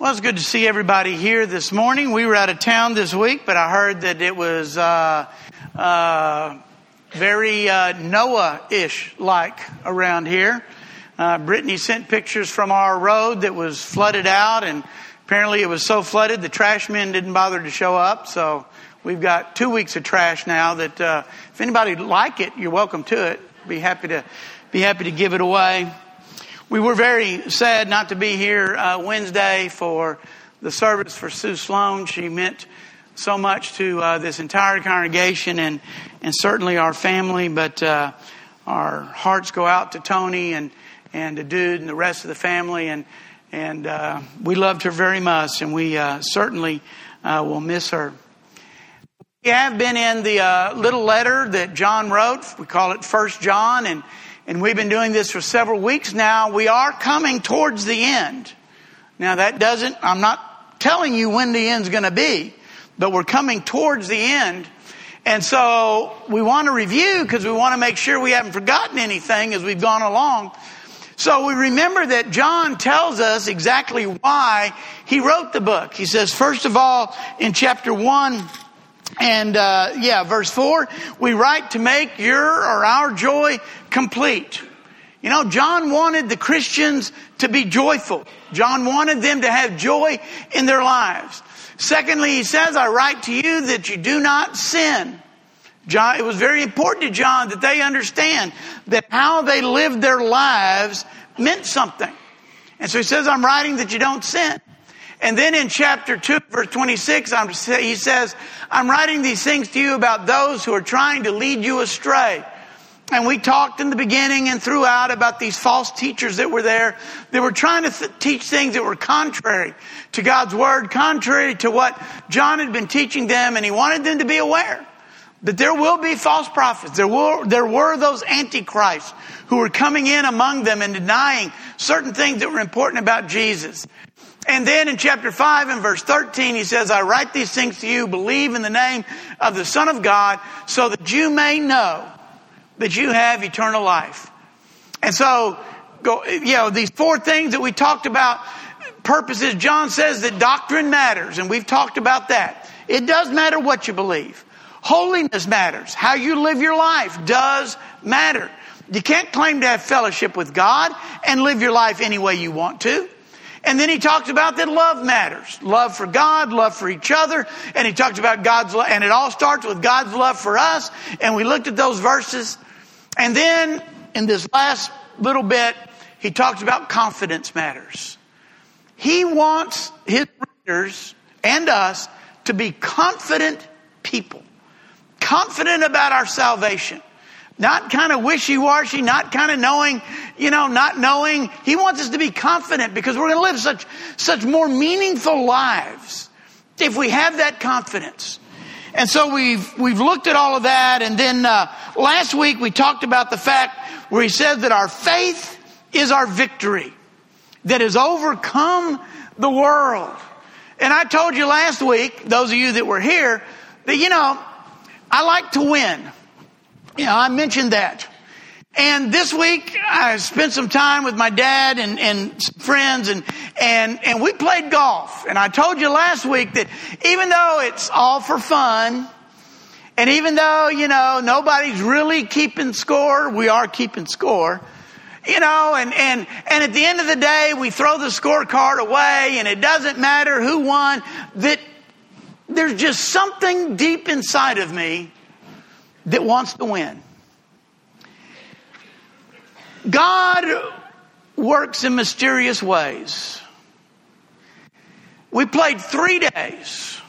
Well, it's good to see everybody here this morning. We were out of town this week, but I heard that it was uh, uh, very uh, Noah-ish like around here. Uh, Brittany sent pictures from our road that was flooded out, and apparently it was so flooded the trash men didn't bother to show up. So we've got two weeks of trash now. That uh, if anybody like it, you're welcome to it. Be happy to be happy to give it away. We were very sad not to be here uh, Wednesday for the service for Sue Sloan. She meant so much to uh, this entire congregation and, and certainly our family, but uh, our hearts go out to Tony and, and to Dude and the rest of the family. And, and uh, we loved her very much, and we uh, certainly uh, will miss her. We have been in the little letter that John wrote. We call it First John, and and we've been doing this for several weeks now. We are coming towards the end. Now that doesn't, I'm not telling you when the end's going to be, but we're coming towards the end. And so we want to review because we want to make sure we haven't forgotten anything as we've gone along. So we remember that John tells us exactly why he wrote the book. He says, first of all, in chapter one, and uh, yeah, verse four, we write to make your or our joy complete. You know, John wanted the Christians to be joyful. John wanted them to have joy in their lives. Secondly, he says, I write to you that you do not sin. John, it was very important to John that they understand that how they lived their lives meant something. And so he says, I'm writing that you don't sin. And then in chapter 2, verse 26, he says, I'm writing these things to you about those who are trying to lead you astray. And we talked in the beginning and throughout about these false teachers that were there. They were trying to th- teach things that were contrary to God's word, contrary to what John had been teaching them, and he wanted them to be aware that there will be false prophets. There were, there were those antichrists who were coming in among them and denying certain things that were important about Jesus. And then in chapter 5 and verse 13, he says, I write these things to you, believe in the name of the Son of God, so that you may know that you have eternal life. And so, go, you know, these four things that we talked about, purposes, John says that doctrine matters, and we've talked about that. It does matter what you believe. Holiness matters. How you live your life does matter. You can't claim to have fellowship with God and live your life any way you want to. And then he talks about that love matters. Love for God, love for each other. And he talks about God's love, and it all starts with God's love for us. And we looked at those verses. And then in this last little bit, he talks about confidence matters. He wants his readers and us to be confident people. Confident about our salvation. Not kind of wishy-washy, not kind of knowing, you know, not knowing. He wants us to be confident because we're going to live such, such more meaningful lives if we have that confidence. And so we've, we've looked at all of that. And then, uh, last week we talked about the fact where he says that our faith is our victory that has overcome the world. And I told you last week, those of you that were here, that, you know, I like to win. You know, I mentioned that. And this week I spent some time with my dad and, and friends and, and, and we played golf. And I told you last week that even though it's all for fun, and even though, you know, nobody's really keeping score, we are keeping score. You know, and, and, and at the end of the day, we throw the scorecard away and it doesn't matter who won, that there's just something deep inside of me that wants to win. God works in mysterious ways. We played three days,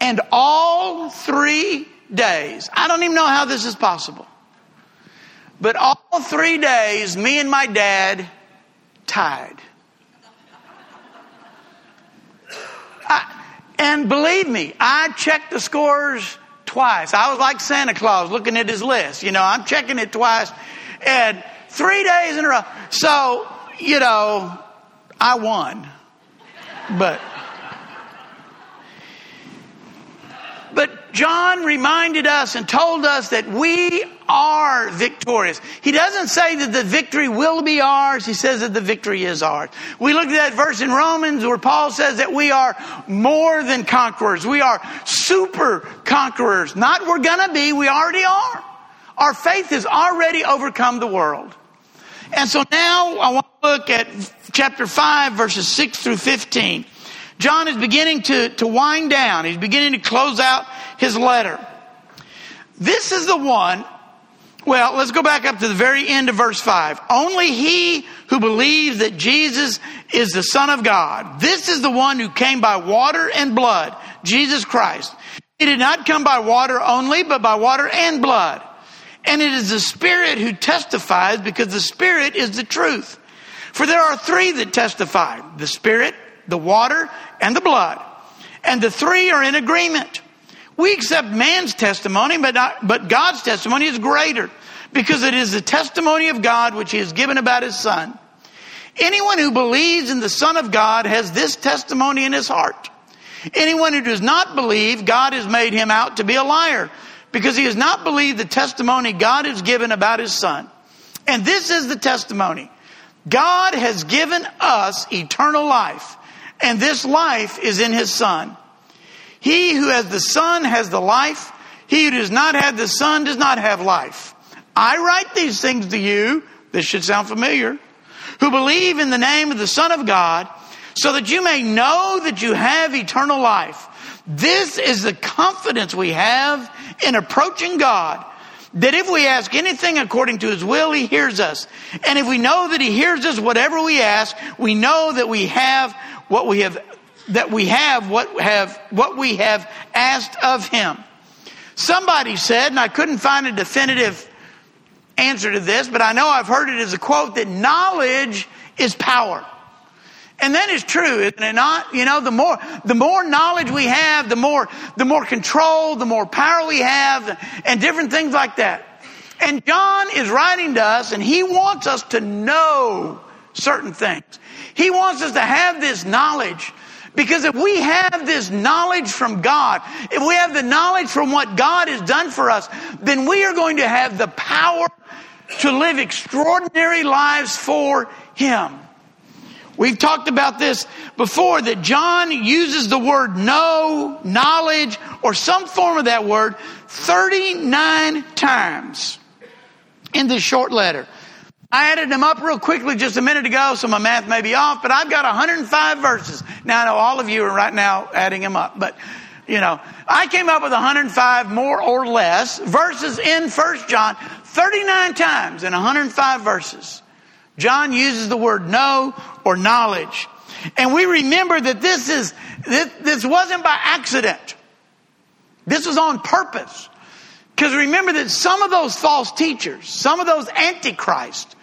and all three days, I don't even know how this is possible, but all three days, me and my dad tied. And believe me, I checked the scores twice. I was like Santa Claus looking at his list. You know, I'm checking it twice. And three days in a row. So, you know, I won. But, but John reminded us and told us that we are victorious. He doesn't say that the victory will be ours. He says that the victory is ours. We look at that verse in Romans where Paul says that we are more than conquerors. We are super conquerors. Not we're gonna be, we already are. Our faith has already overcome the world. And so now I want to look at chapter 5 verses 6 through 15. John is beginning to, to wind down. He's beginning to close out his letter. This is the one, well, let's go back up to the very end of verse 5. Only he who believes that Jesus is the Son of God, this is the one who came by water and blood, Jesus Christ. He did not come by water only, but by water and blood. And it is the Spirit who testifies because the Spirit is the truth. For there are three that testify the Spirit, the water, and the blood. And the three are in agreement. We accept man's testimony, but, not, but God's testimony is greater because it is the testimony of God which he has given about his son. Anyone who believes in the son of God has this testimony in his heart. Anyone who does not believe, God has made him out to be a liar because he has not believed the testimony God has given about his son. And this is the testimony. God has given us eternal life and this life is in his son. He who has the son has the life. He who does not have the son does not have life. I write these things to you, this should sound familiar, who believe in the name of the son of God, so that you may know that you have eternal life. This is the confidence we have in approaching God that if we ask anything according to his will, he hears us. And if we know that he hears us, whatever we ask, we know that we have what we have, that we have what have, what we have asked of him. Somebody said, and I couldn't find a definitive answer to this, but I know I've heard it as a quote that knowledge is power. And that is true, isn't it not? You know, the more, the more knowledge we have, the more, the more control, the more power we have, and different things like that. And John is writing to us, and he wants us to know certain things. He wants us to have this knowledge. Because if we have this knowledge from God, if we have the knowledge from what God has done for us, then we are going to have the power to live extraordinary lives for Him. We've talked about this before that John uses the word know, knowledge, or some form of that word 39 times in this short letter. I added them up real quickly just a minute ago, so my math may be off, but I've got 105 verses. Now I know all of you are right now adding them up, but you know, I came up with 105 more or less verses in 1 John 39 times in 105 verses. John uses the word know or knowledge. And we remember that this is, this, this wasn't by accident. This was on purpose. Because remember that some of those false teachers, some of those antichrists,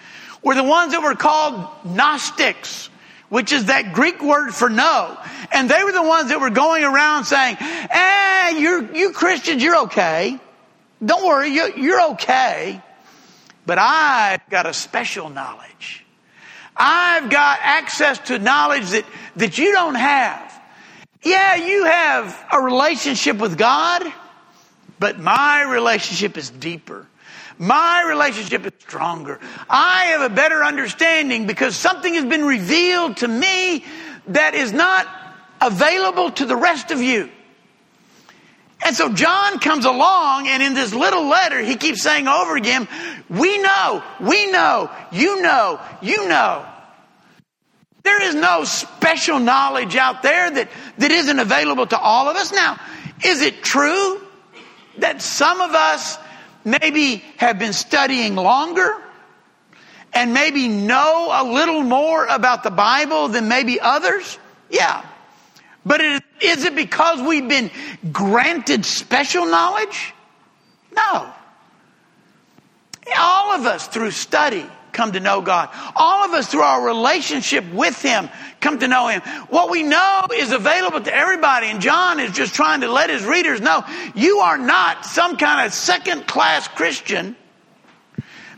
were the ones that were called Gnostics, which is that Greek word for know. And they were the ones that were going around saying, eh, you're, you Christians, you're okay. Don't worry, you're, you're okay. But I've got a special knowledge. I've got access to knowledge that, that you don't have. Yeah, you have a relationship with God, but my relationship is deeper. My relationship is stronger. I have a better understanding because something has been revealed to me that is not available to the rest of you. And so John comes along and in this little letter, he keeps saying over again, we know, we know, you know, you know. There is no special knowledge out there that, that isn't available to all of us. Now, is it true that some of us maybe have been studying longer and maybe know a little more about the Bible than maybe others? Yeah. But is it because we've been granted special knowledge? No. All of us through study come to know God. All of us through our relationship with Him come to know Him. What we know is available to everybody and John is just trying to let his readers know you are not some kind of second class Christian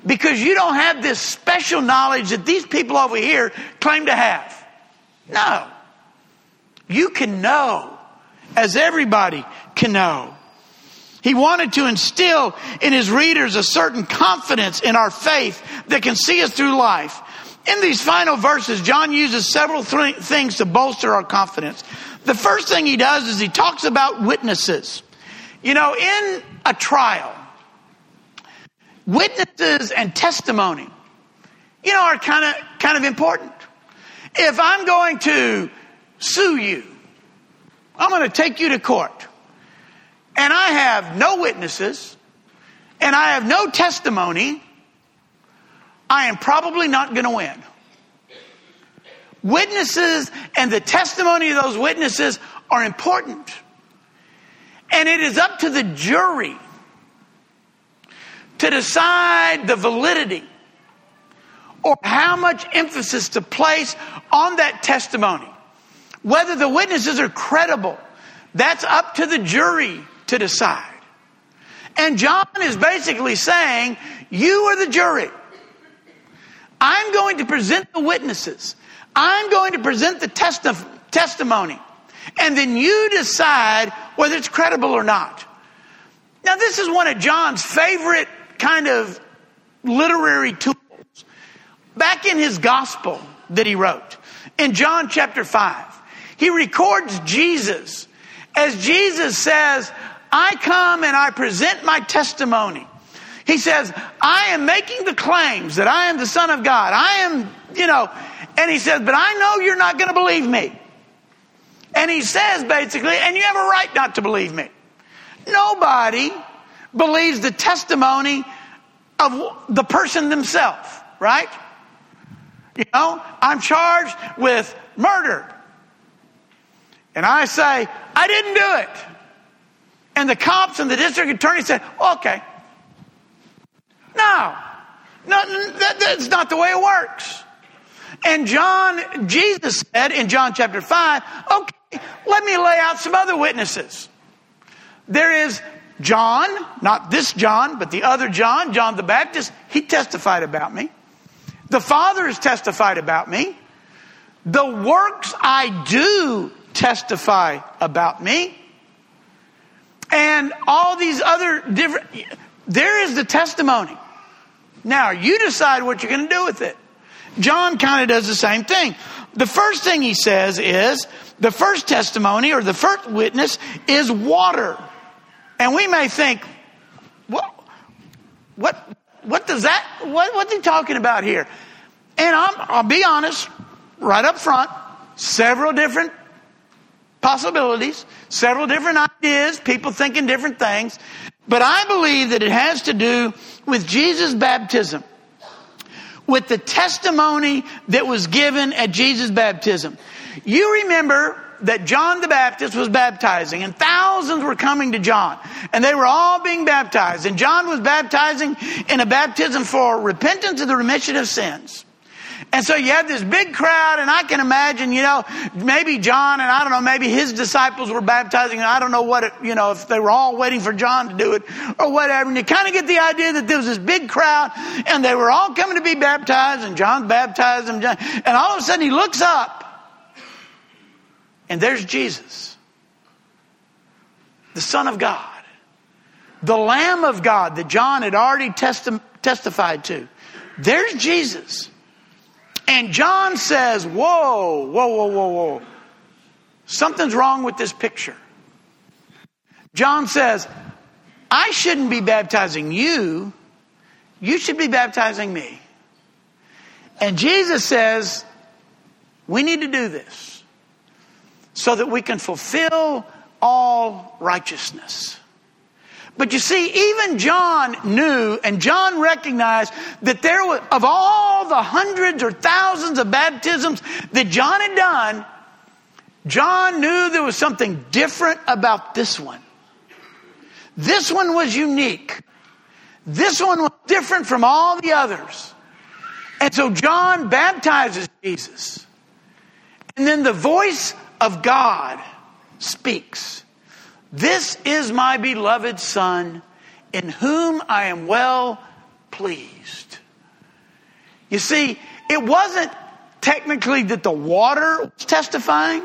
because you don't have this special knowledge that these people over here claim to have. No. You can know as everybody can know. He wanted to instill in his readers a certain confidence in our faith that can see us through life. In these final verses, John uses several th- things to bolster our confidence. The first thing he does is he talks about witnesses. You know, in a trial, witnesses and testimony, you know, are kind of kind of important. If I'm going to sue you, I'm going to take you to court, and I have no witnesses, and I have no testimony, I am probably not going to win. Witnesses and the testimony of those witnesses are important. And it is up to the jury to decide the validity or how much emphasis to place on that testimony. Whether the witnesses are credible, that's up to the jury to decide. And John is basically saying, You are the jury. I'm going to present the witnesses. I'm going to present the testi- testimony. And then you decide whether it's credible or not. Now, this is one of John's favorite kind of literary tools. Back in his gospel that he wrote, in John chapter 5, he records Jesus as Jesus says, I come and I present my testimony. He says, I am making the claims that I am the Son of God. I am, you know, and he says, but I know you're not going to believe me. And he says basically, and you have a right not to believe me. Nobody believes the testimony of the person themselves, right? You know, I'm charged with murder. And I say, I didn't do it. And the cops and the district attorney said, okay. No, no that, that's not the way it works. And John, Jesus said in John chapter 5, okay, let me lay out some other witnesses. There is John, not this John, but the other John, John the Baptist. He testified about me. The Father has testified about me. The works I do testify about me. And all these other different, there is the testimony. Now, you decide what you're going to do with it. John kind of does the same thing. The first thing he says is the first testimony or the first witness is water. And we may think, what, what, what does that, what, what's he talking about here? And I'm, I'll be honest, right up front, several different possibilities, several different ideas, people thinking different things. But I believe that it has to do with Jesus' baptism with the testimony that was given at Jesus' baptism. You remember that John the Baptist was baptizing and thousands were coming to John and they were all being baptized and John was baptizing in a baptism for repentance of the remission of sins. And so you have this big crowd, and I can imagine, you know, maybe John and I don't know, maybe his disciples were baptizing, and I don't know what it, you know, if they were all waiting for John to do it or whatever. And you kind of get the idea that there was this big crowd, and they were all coming to be baptized, and John baptized them. And all of a sudden he looks up, and there's Jesus, the Son of God, the Lamb of God that John had already testi- testified to. There's Jesus. And John says, Whoa, whoa, whoa, whoa, whoa. Something's wrong with this picture. John says, I shouldn't be baptizing you. You should be baptizing me. And Jesus says, we need to do this so that we can fulfill all righteousness. But you see, even John knew and John recognized that there was, of all the hundreds or thousands of baptisms that John had done, John knew there was something different about this one. This one was unique. This one was different from all the others. And so John baptizes Jesus. And then the voice of God speaks. This is my beloved Son, in whom I am well pleased. You see, it wasn't technically that the water was testifying,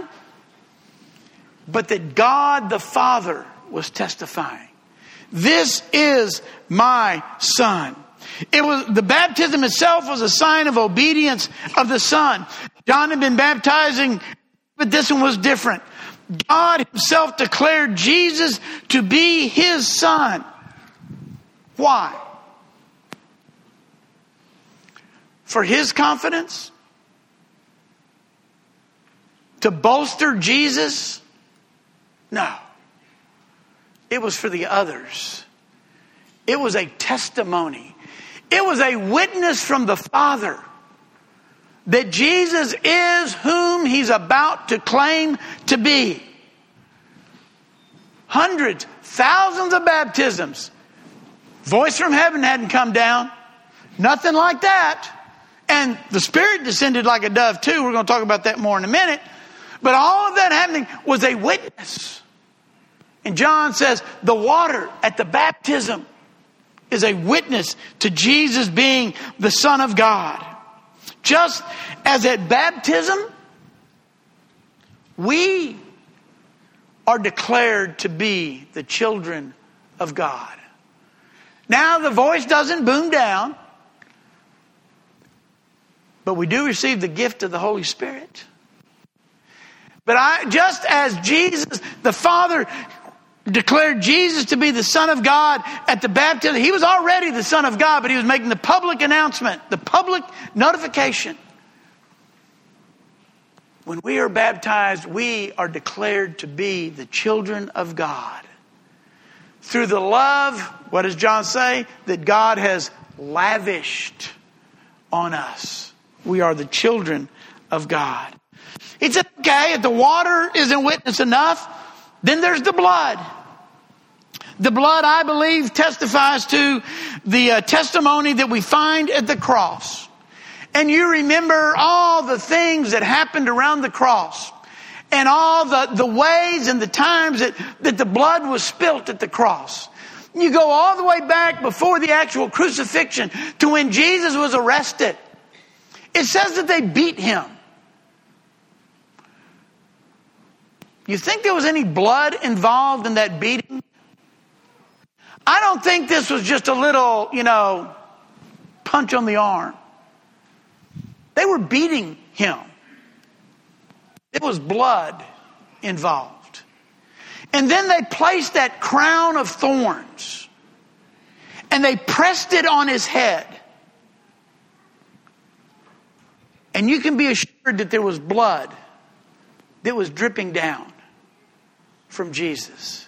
but that God the Father was testifying. This is my son. It was, the baptism itself was a sign of obedience of the son. John had been baptizing, but this one was different. God himself declared Jesus to be his son. Why? For his confidence? To bolster Jesus? No. It was for the others. It was a testimony. It was a witness from the Father that Jesus is whom he's about to claim to be. Hundreds, thousands of baptisms. Voice from heaven hadn't come down. Nothing like that. And the Spirit descended like a dove too. We're going to talk about that more in a minute. But all of that happening was a witness. And John says the water at the baptism is a witness to Jesus being the Son of God. Just as at baptism, we are declared to be the children of God. Now the voice doesn't boom down, but we do receive the gift of the Holy Spirit. But I, just as Jesus, the Father declared Jesus to be the Son of God at the baptism. He was already the Son of God, but he was making the public announcement, the public notification. When we are baptized, we are declared to be the children of God. Through the love, what does John say? That God has lavished on us. We are the children of God. He said, okay, if the water isn't witness enough, then there's the blood. The blood, I believe, testifies to the uh, testimony that we find at the cross. And you remember all the things that happened around the cross and all the, the ways and the times that, that the blood was spilt at the cross. You go all the way back before the actual crucifixion to when Jesus was arrested. It says that they beat him. You think there was any blood involved in that beating? I don't think this was just a little, you know, punch on the arm. They were beating him. It was blood involved. And then they placed that crown of thorns and they pressed it on his head. And you can be assured that there was blood that was dripping down from Jesus.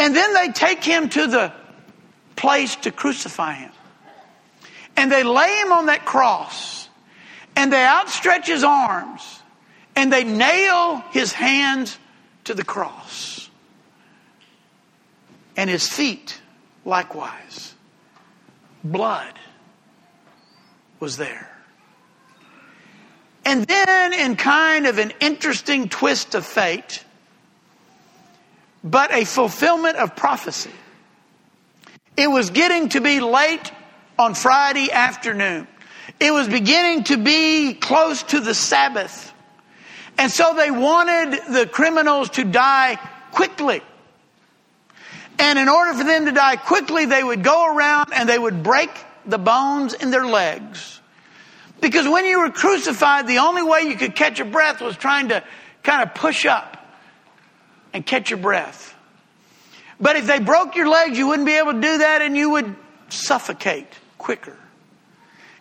And then they take him to the place to crucify him. And they lay him on that cross. And they outstretch his arms. And they nail his hands to the cross. And his feet likewise. Blood was there. And then, in kind of an interesting twist of fate, but a fulfillment of prophecy. It was getting to be late on Friday afternoon. It was beginning to be close to the Sabbath. And so they wanted the criminals to die quickly. And in order for them to die quickly, they would go around and they would break the bones in their legs. Because when you were crucified, the only way you could catch a breath was trying to kind of push up and catch your breath. But if they broke your legs, you wouldn't be able to do that and you would suffocate quicker.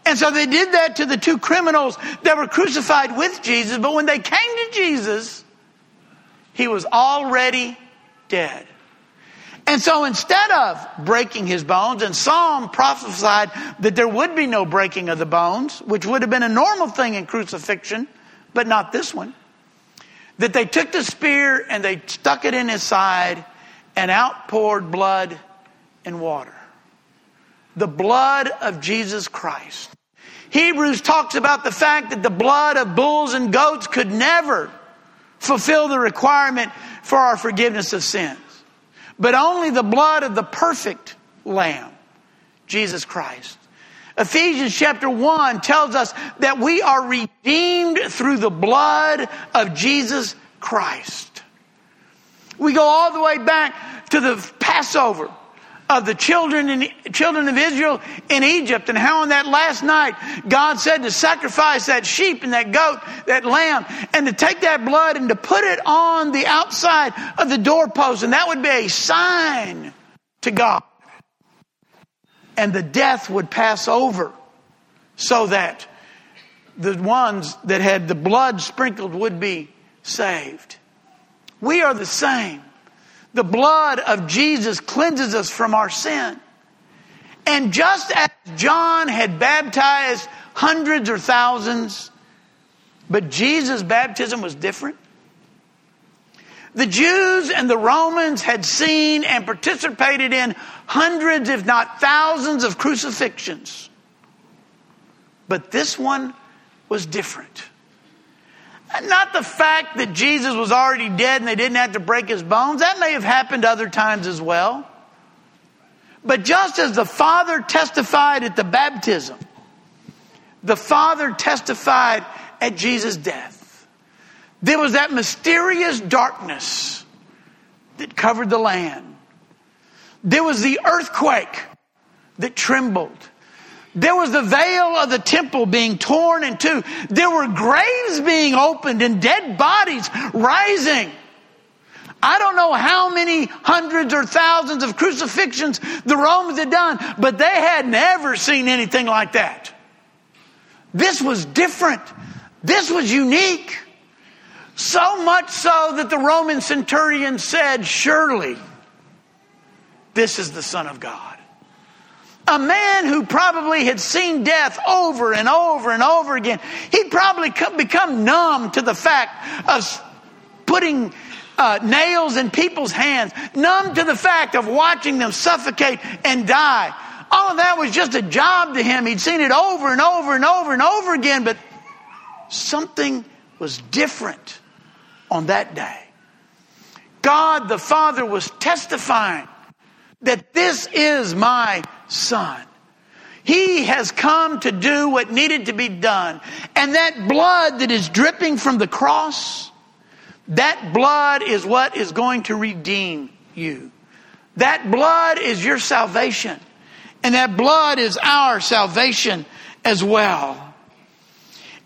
And so they did that to the two criminals that were crucified with Jesus. But when they came to Jesus, he was already dead. And so instead of breaking his bones, and Psalm prophesied that there would be no breaking of the bones, which would have been a normal thing in crucifixion, but not this one that they took the spear and they stuck it in his side and outpoured blood and water. The blood of Jesus Christ. Hebrews talks about the fact that the blood of bulls and goats could never fulfill the requirement for our forgiveness of sins, but only the blood of the perfect Lamb, Jesus Christ. Ephesians chapter 1 tells us that we are redeemed through the blood of Jesus Christ. We go all the way back to the Passover of the children children of Israel in Egypt and how on that last night God said to sacrifice that sheep and that goat, that lamb, and to take that blood and to put it on the outside of the doorpost and that would be a sign to God. And the death would pass over so that the ones that had the blood sprinkled would be saved. We are the same. The blood of Jesus cleanses us from our sin. And just as John had baptized hundreds or thousands, but Jesus' baptism was different. The Jews and the Romans had seen and participated in hundreds, if not thousands, of crucifixions. But this one was different. Not the fact that Jesus was already dead and they didn't have to break his bones. That may have happened other times as well. But just as the Father testified at the baptism, the Father testified at Jesus' death. There was that mysterious darkness that covered the land. There was the earthquake that trembled. There was the veil of the temple being torn in two. There were graves being opened and dead bodies rising. I don't know how many hundreds or thousands of crucifixions the Romans had done, but they had never seen anything like that. This was different. This was unique. So much so that the Roman centurion said, Surely this is the Son of God. A man who probably had seen death over and over and over again, he'd probably become numb to the fact of putting uh, nails in people's hands, numb to the fact of watching them suffocate and die. All of that was just a job to him. He'd seen it over and over and over and over again, but something was different on that day. God the Father was testifying that this is my son. He has come to do what needed to be done. And that blood that is dripping from the cross, that blood is what is going to redeem you. That blood is your salvation. And that blood is our salvation as well.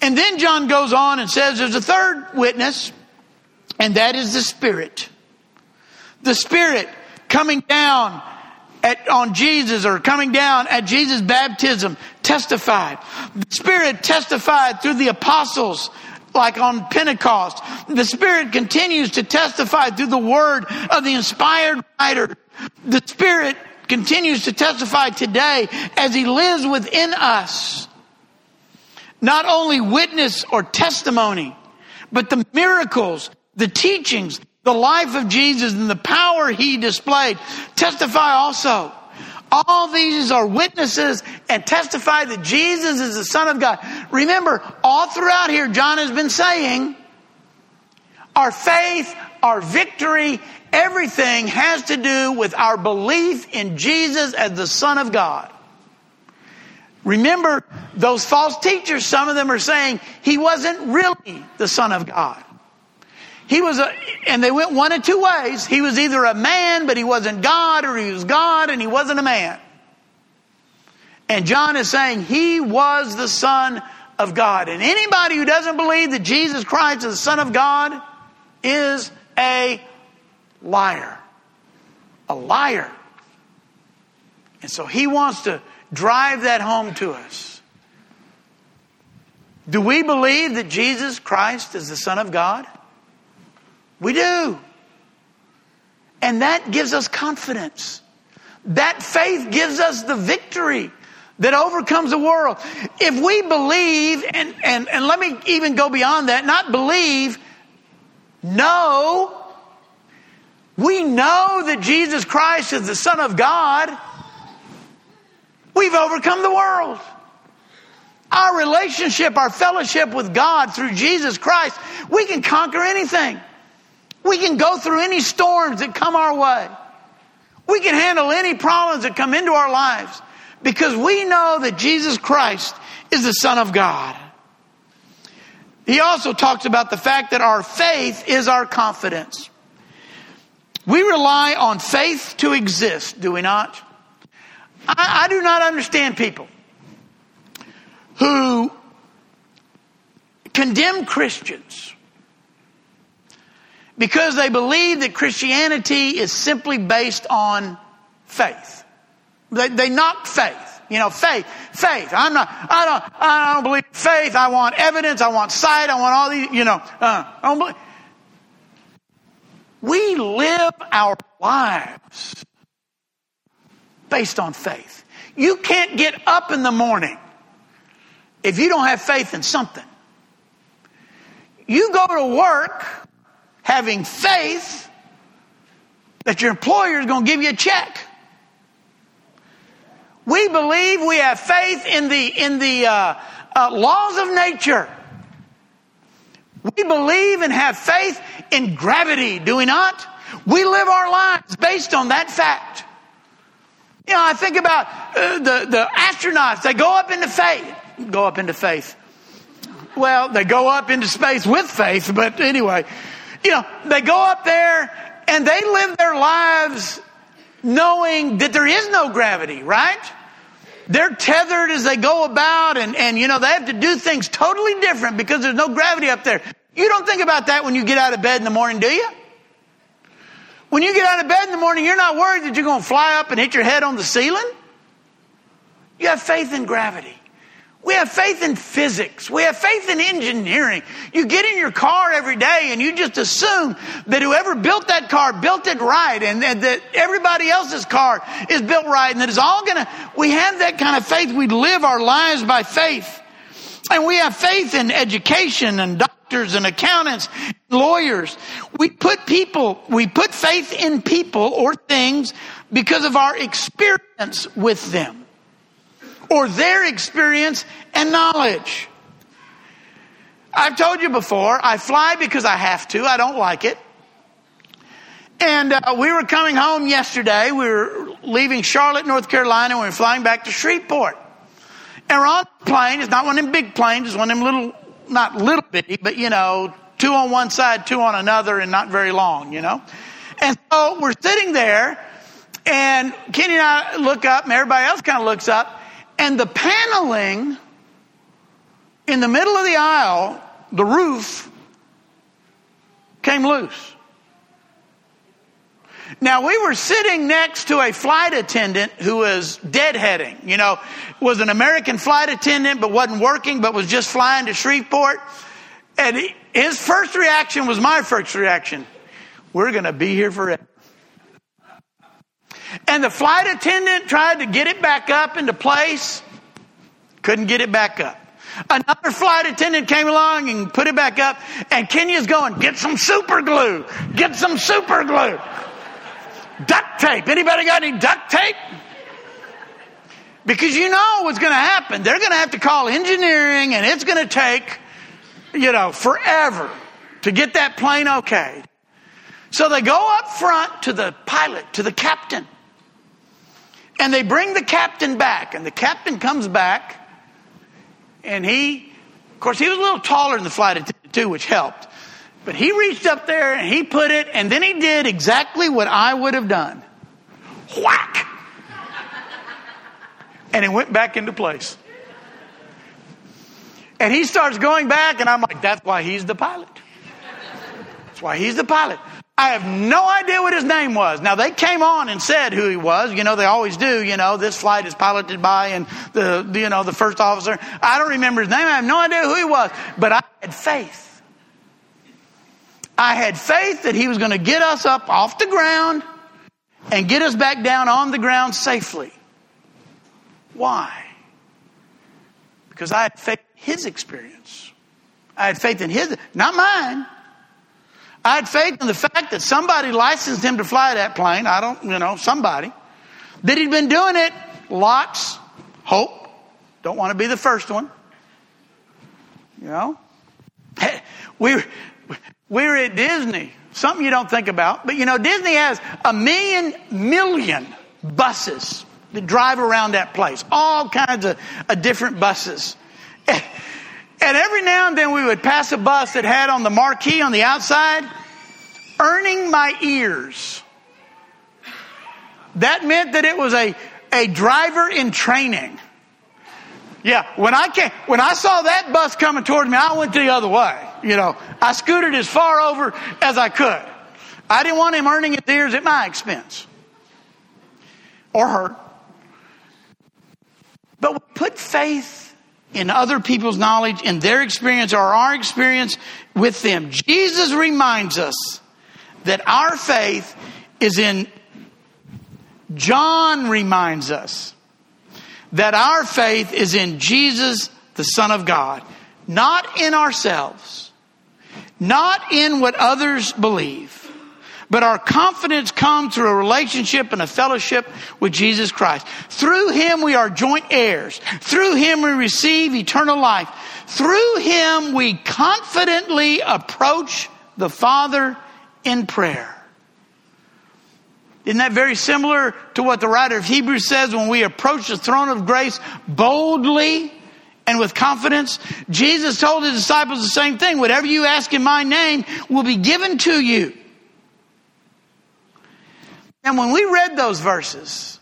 And then John goes on and says there's a third witness, and that is the Spirit. The Spirit coming down at, on Jesus or coming down at Jesus' baptism testified. The Spirit testified through the apostles like on Pentecost. The Spirit continues to testify through the word of the inspired writer. The Spirit continues to testify today as He lives within us. Not only witness or testimony, but the miracles, the teachings, the life of Jesus and the power he displayed testify also. All these are witnesses and testify that Jesus is the Son of God. Remember, all throughout here, John has been saying, our faith, our victory, everything has to do with our belief in Jesus as the Son of God. Remember, those false teachers, some of them are saying he wasn't really the Son of God. He was a, and they went one of two ways. He was either a man, but he wasn't God, or he was God and he wasn't a man. And John is saying he was the Son of God. And anybody who doesn't believe that Jesus Christ is the Son of God is a liar. A liar. And so he wants to drive that home to us. Do we believe that Jesus Christ is the Son of God? We do. And that gives us confidence. That faith gives us the victory that overcomes the world. If we believe, and, and, and let me even go beyond that, not believe, know, we know that Jesus Christ is the Son of God, we've overcome the world. Our relationship, our fellowship with God through Jesus Christ, we can conquer anything. We can go through any storms that come our way. We can handle any problems that come into our lives because we know that Jesus Christ is the Son of God. He also talks about the fact that our faith is our confidence. We rely on faith to exist, do we not? I, I do not understand people who condemn Christians because they believe that Christianity is simply based on faith. They, they knock faith. You know, faith, faith. I'm not, I don't, I don't believe faith. I want evidence. I want sight. I want all these, you know, uh, I don't believe. We live our lives based on faith. You can't get up in the morning if you don't have faith in something. You go to work having faith that your employer is going to give you a check. We believe we have faith in the, in the uh, uh, laws of nature. We believe and have faith in gravity, do we not? We live our lives based on that fact. You know, I think about uh, the, the astronauts, they go up into faith. Go up into faith. Well, they go up into space with faith, but anyway, you know, they go up there and they live their lives knowing that there is no gravity, right? They're tethered as they go about and, and you know, they have to do things totally different because there's no gravity up there. You don't think about that when you get out of bed in the morning, do you? When you get out of bed in the morning, you're not worried that you're going to fly up and hit your head on the ceiling. You have faith in gravity. We have faith in physics. We have faith in engineering. You get in your car every day and you just assume that whoever built that car built it right and, and that everybody else's car is built right and that it's all gonna, we have that kind of faith. We live our lives by faith. And we have faith in education and doctors and accountants, lawyers. We put people, we put faith in people or things because of our experience with them or their experience and knowledge. I've told you before, I fly because I have to. I don't like it. And uh, we were coming home yesterday. We were leaving Charlotte, North Carolina. We were flying back to Shreveport. And we're on the plane. It's not one of them big planes. It's one of them little, not little bitty, but you know, two on one side, two on another, and not very long, you know. And so we're sitting there, and Kenny and I look up, and everybody else kind of looks up, and the paneling in the middle of the aisle, the roof, came loose. Now we were sitting next to a flight attendant who was deadheading. You know, was an American flight attendant, but wasn't working, but was just flying to Shreveport. And his first reaction was my first reaction. We're going to be here forever. And the flight attendant tried to get it back up into place. Couldn't get it back up. Another flight attendant came along and put it back up. And Kenny's going, get some super glue. Get some super glue. Duct tape. Anybody got any duct tape? Because you know what's going to happen. They're going to have to call engineering and it's going to take, you know, forever to get that plane okay. So they go up front to the pilot, to the captain. And they bring the captain back, and the captain comes back, and he, of course, he was a little taller than the flight attendant too, which helped. But he reached up there and he put it, and then he did exactly what I would have done. Whack! And it went back into place. And he starts going back, and I'm like, that's why he's the pilot. That's why he's the pilot. I have no idea what his name was. Now they came on and said who he was. You know, they always do. You know, this flight is piloted by and the, you know, the first officer. I don't remember his name. I have no idea who he was, but I had faith. I had faith that he was going to get us up off the ground and get us back down on the ground safely. Why? Because I had faith in his experience. I had faith in his, not mine. I had faith in the fact that somebody licensed him to fly that plane. I don't, you know, somebody. That he'd been doing it lots. Hope. Don't want to be the first one. You know? We, we were at Disney. Something you don't think about. But you know, Disney has a million, million buses that drive around that place. All kinds of, of different buses. And every now and then would pass a bus that had on the marquee on the outside, earning my ears. That meant that it was a, a driver in training. Yeah, when I came, when I saw that bus coming toward me, I went the other way. You know, I scooted as far over as I could. I didn't want him earning his ears at my expense. Or her. But we put faith in other people's knowledge, in their experience, or our experience with them. Jesus reminds us that our faith is in, John reminds us that our faith is in Jesus, the Son of God, not in ourselves, not in what others believe. But our confidence comes through a relationship and a fellowship with Jesus Christ. Through Him we are joint heirs. Through Him we receive eternal life. Through Him we confidently approach the Father in prayer. Isn't that very similar to what the writer of Hebrews says when we approach the throne of grace boldly and with confidence? Jesus told his disciples the same thing. Whatever you ask in my name will be given to you. And when we read those verses,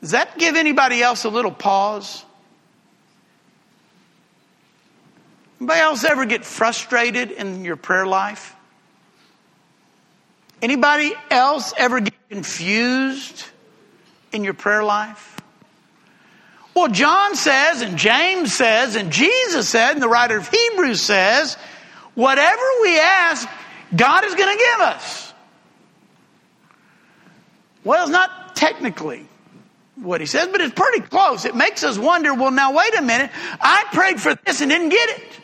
does that give anybody else a little pause? Anybody else ever get frustrated in your prayer life? Anybody else ever get confused in your prayer life? Well, John says, and James says, and Jesus said, and the writer of Hebrews says, whatever we ask, God is going to give us. Well, it's not technically what he says, but it's pretty close. It makes us wonder well, now, wait a minute. I prayed for this and didn't get it.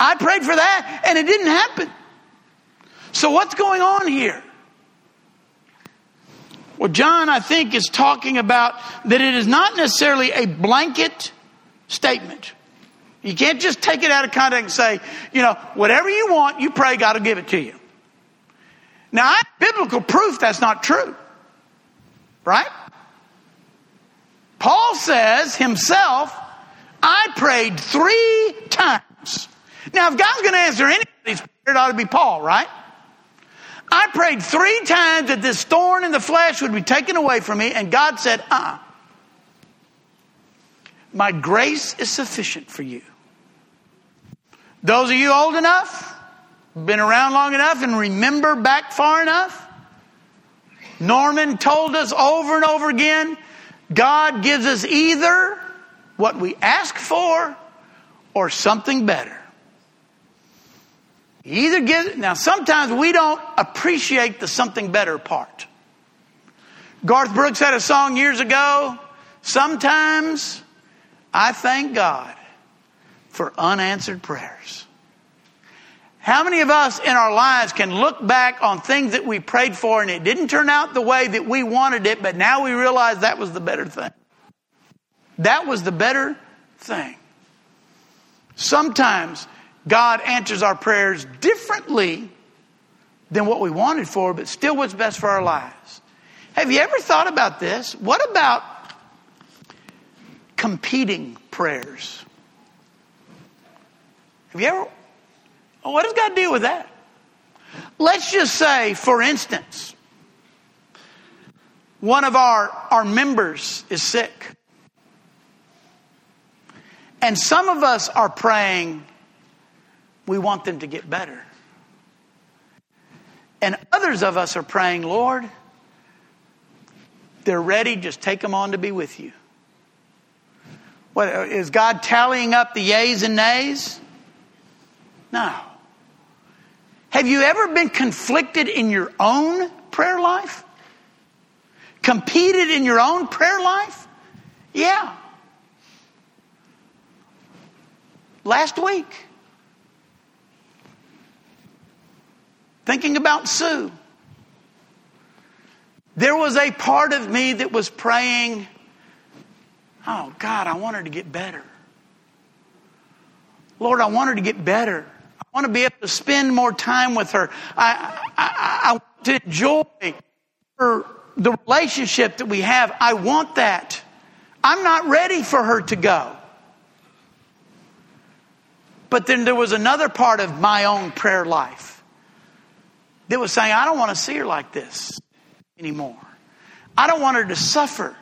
I prayed for that and it didn't happen. So, what's going on here? Well, John, I think, is talking about that it is not necessarily a blanket statement. You can't just take it out of context and say, you know, whatever you want, you pray, God will give it to you. Now, I have biblical proof that's not true. Right? Paul says himself, I prayed three times. Now, if God's going to answer anybody's prayer, it ought to be Paul, right? I prayed three times that this thorn in the flesh would be taken away from me, and God said, uh uh My grace is sufficient for you. Those of you old enough, been around long enough, and remember back far enough, Norman told us over and over again God gives us either what we ask for or something better. He either gives, now sometimes we don't appreciate the something better part. Garth Brooks had a song years ago. Sometimes I thank God for unanswered prayers. How many of us in our lives can look back on things that we prayed for and it didn't turn out the way that we wanted it, but now we realize that was the better thing? That was the better thing. Sometimes God answers our prayers differently than what we wanted for, but still what's best for our lives. Have you ever thought about this? What about competing prayers? Have you ever? What does God deal with that? Let's just say, for instance, one of our, our members is sick. And some of us are praying, we want them to get better. And others of us are praying, Lord, they're ready, just take them on to be with you. What, is God tallying up the yays and nays? No. Have you ever been conflicted in your own prayer life? Competed in your own prayer life? Yeah. Last week. Thinking about Sue. There was a part of me that was praying, oh God, I want her to get better. Lord, I want her to get better. I want to be able to spend more time with her. I, I, I want to enjoy her, the relationship that we have. I want that. I'm not ready for her to go. But then there was another part of my own prayer life that was saying, I don't want to see her like this anymore. I don't want her to suffer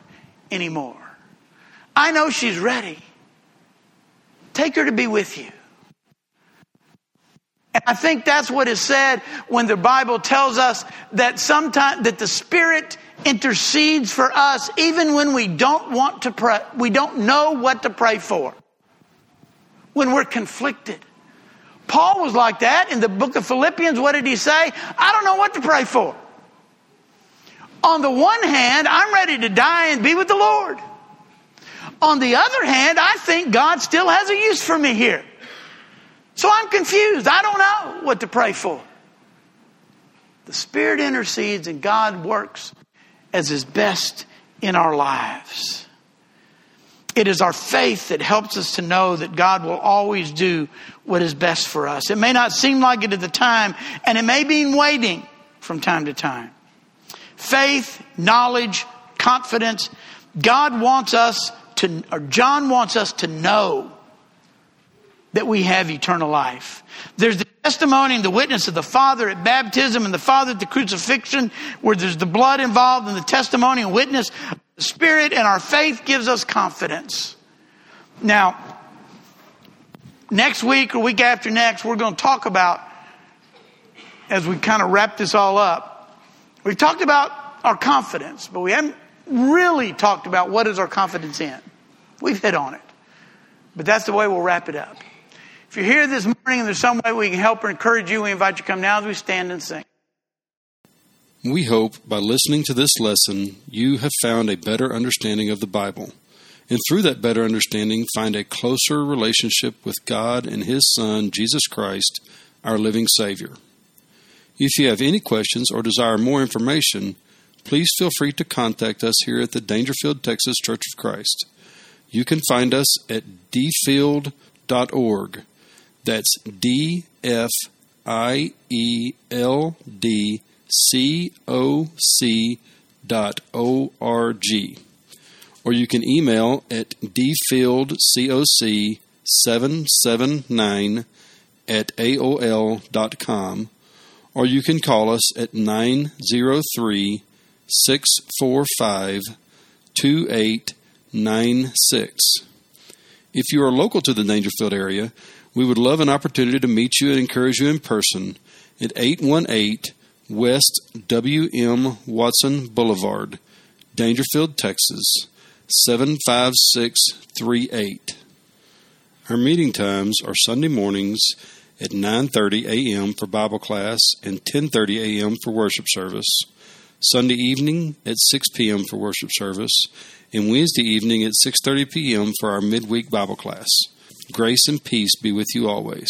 anymore. I know she's ready. Take her to be with you. And I think that's what is said when the Bible tells us that sometimes that the Spirit intercedes for us even when we don't want to pray. We don't know what to pray for. When we're conflicted. Paul was like that in the book of Philippians. What did he say? I don't know what to pray for. On the one hand, I'm ready to die and be with the Lord. On the other hand, I think God still has a use for me here. So I'm confused. I don't know what to pray for. The Spirit intercedes and God works as His best in our lives. It is our faith that helps us to know that God will always do what is best for us. It may not seem like it at the time, and it may be in waiting from time to time. Faith, knowledge, confidence. God wants us to, or John wants us to know that we have eternal life. There's the testimony and the witness of the Father at baptism and the Father at the crucifixion, where there's the blood involved and the testimony and witness the Spirit, and our faith gives us confidence. Now, next week or week after next, we're going to talk about, as we kind of wrap this all up, we've talked about our confidence, but we haven't really talked about what is our confidence in. We've hit on it. But that's the way we'll wrap it up. If you're here this morning and there's some way we can help or encourage you, we invite you to come now as we stand and sing. We hope by listening to this lesson, you have found a better understanding of the Bible. And through that better understanding, find a closer relationship with God and His Son, Jesus Christ, our living Savior. If you have any questions or desire more information, please feel free to contact us here at the Daingerfield, Texas Church of Christ. You can find us at dfield.org. That's D F I E L D C O C dot O R G. Or you can email at dfieldcoc779 at AOL dot com. Or you can call us at 903 645 2896. If you are local to the Daingerfield area, we would love an opportunity to meet you and encourage you in person at 818 West W.M. Watson Boulevard, Daingerfield, Texas 75638. Our meeting times are Sunday mornings at 9:30 a.m. for Bible class and 10:30 a.m. for worship service. Sunday evening at 6 p.m. for worship service, and Wednesday evening at 6:30 p.m. for our midweek Bible class. Grace and peace be with you always.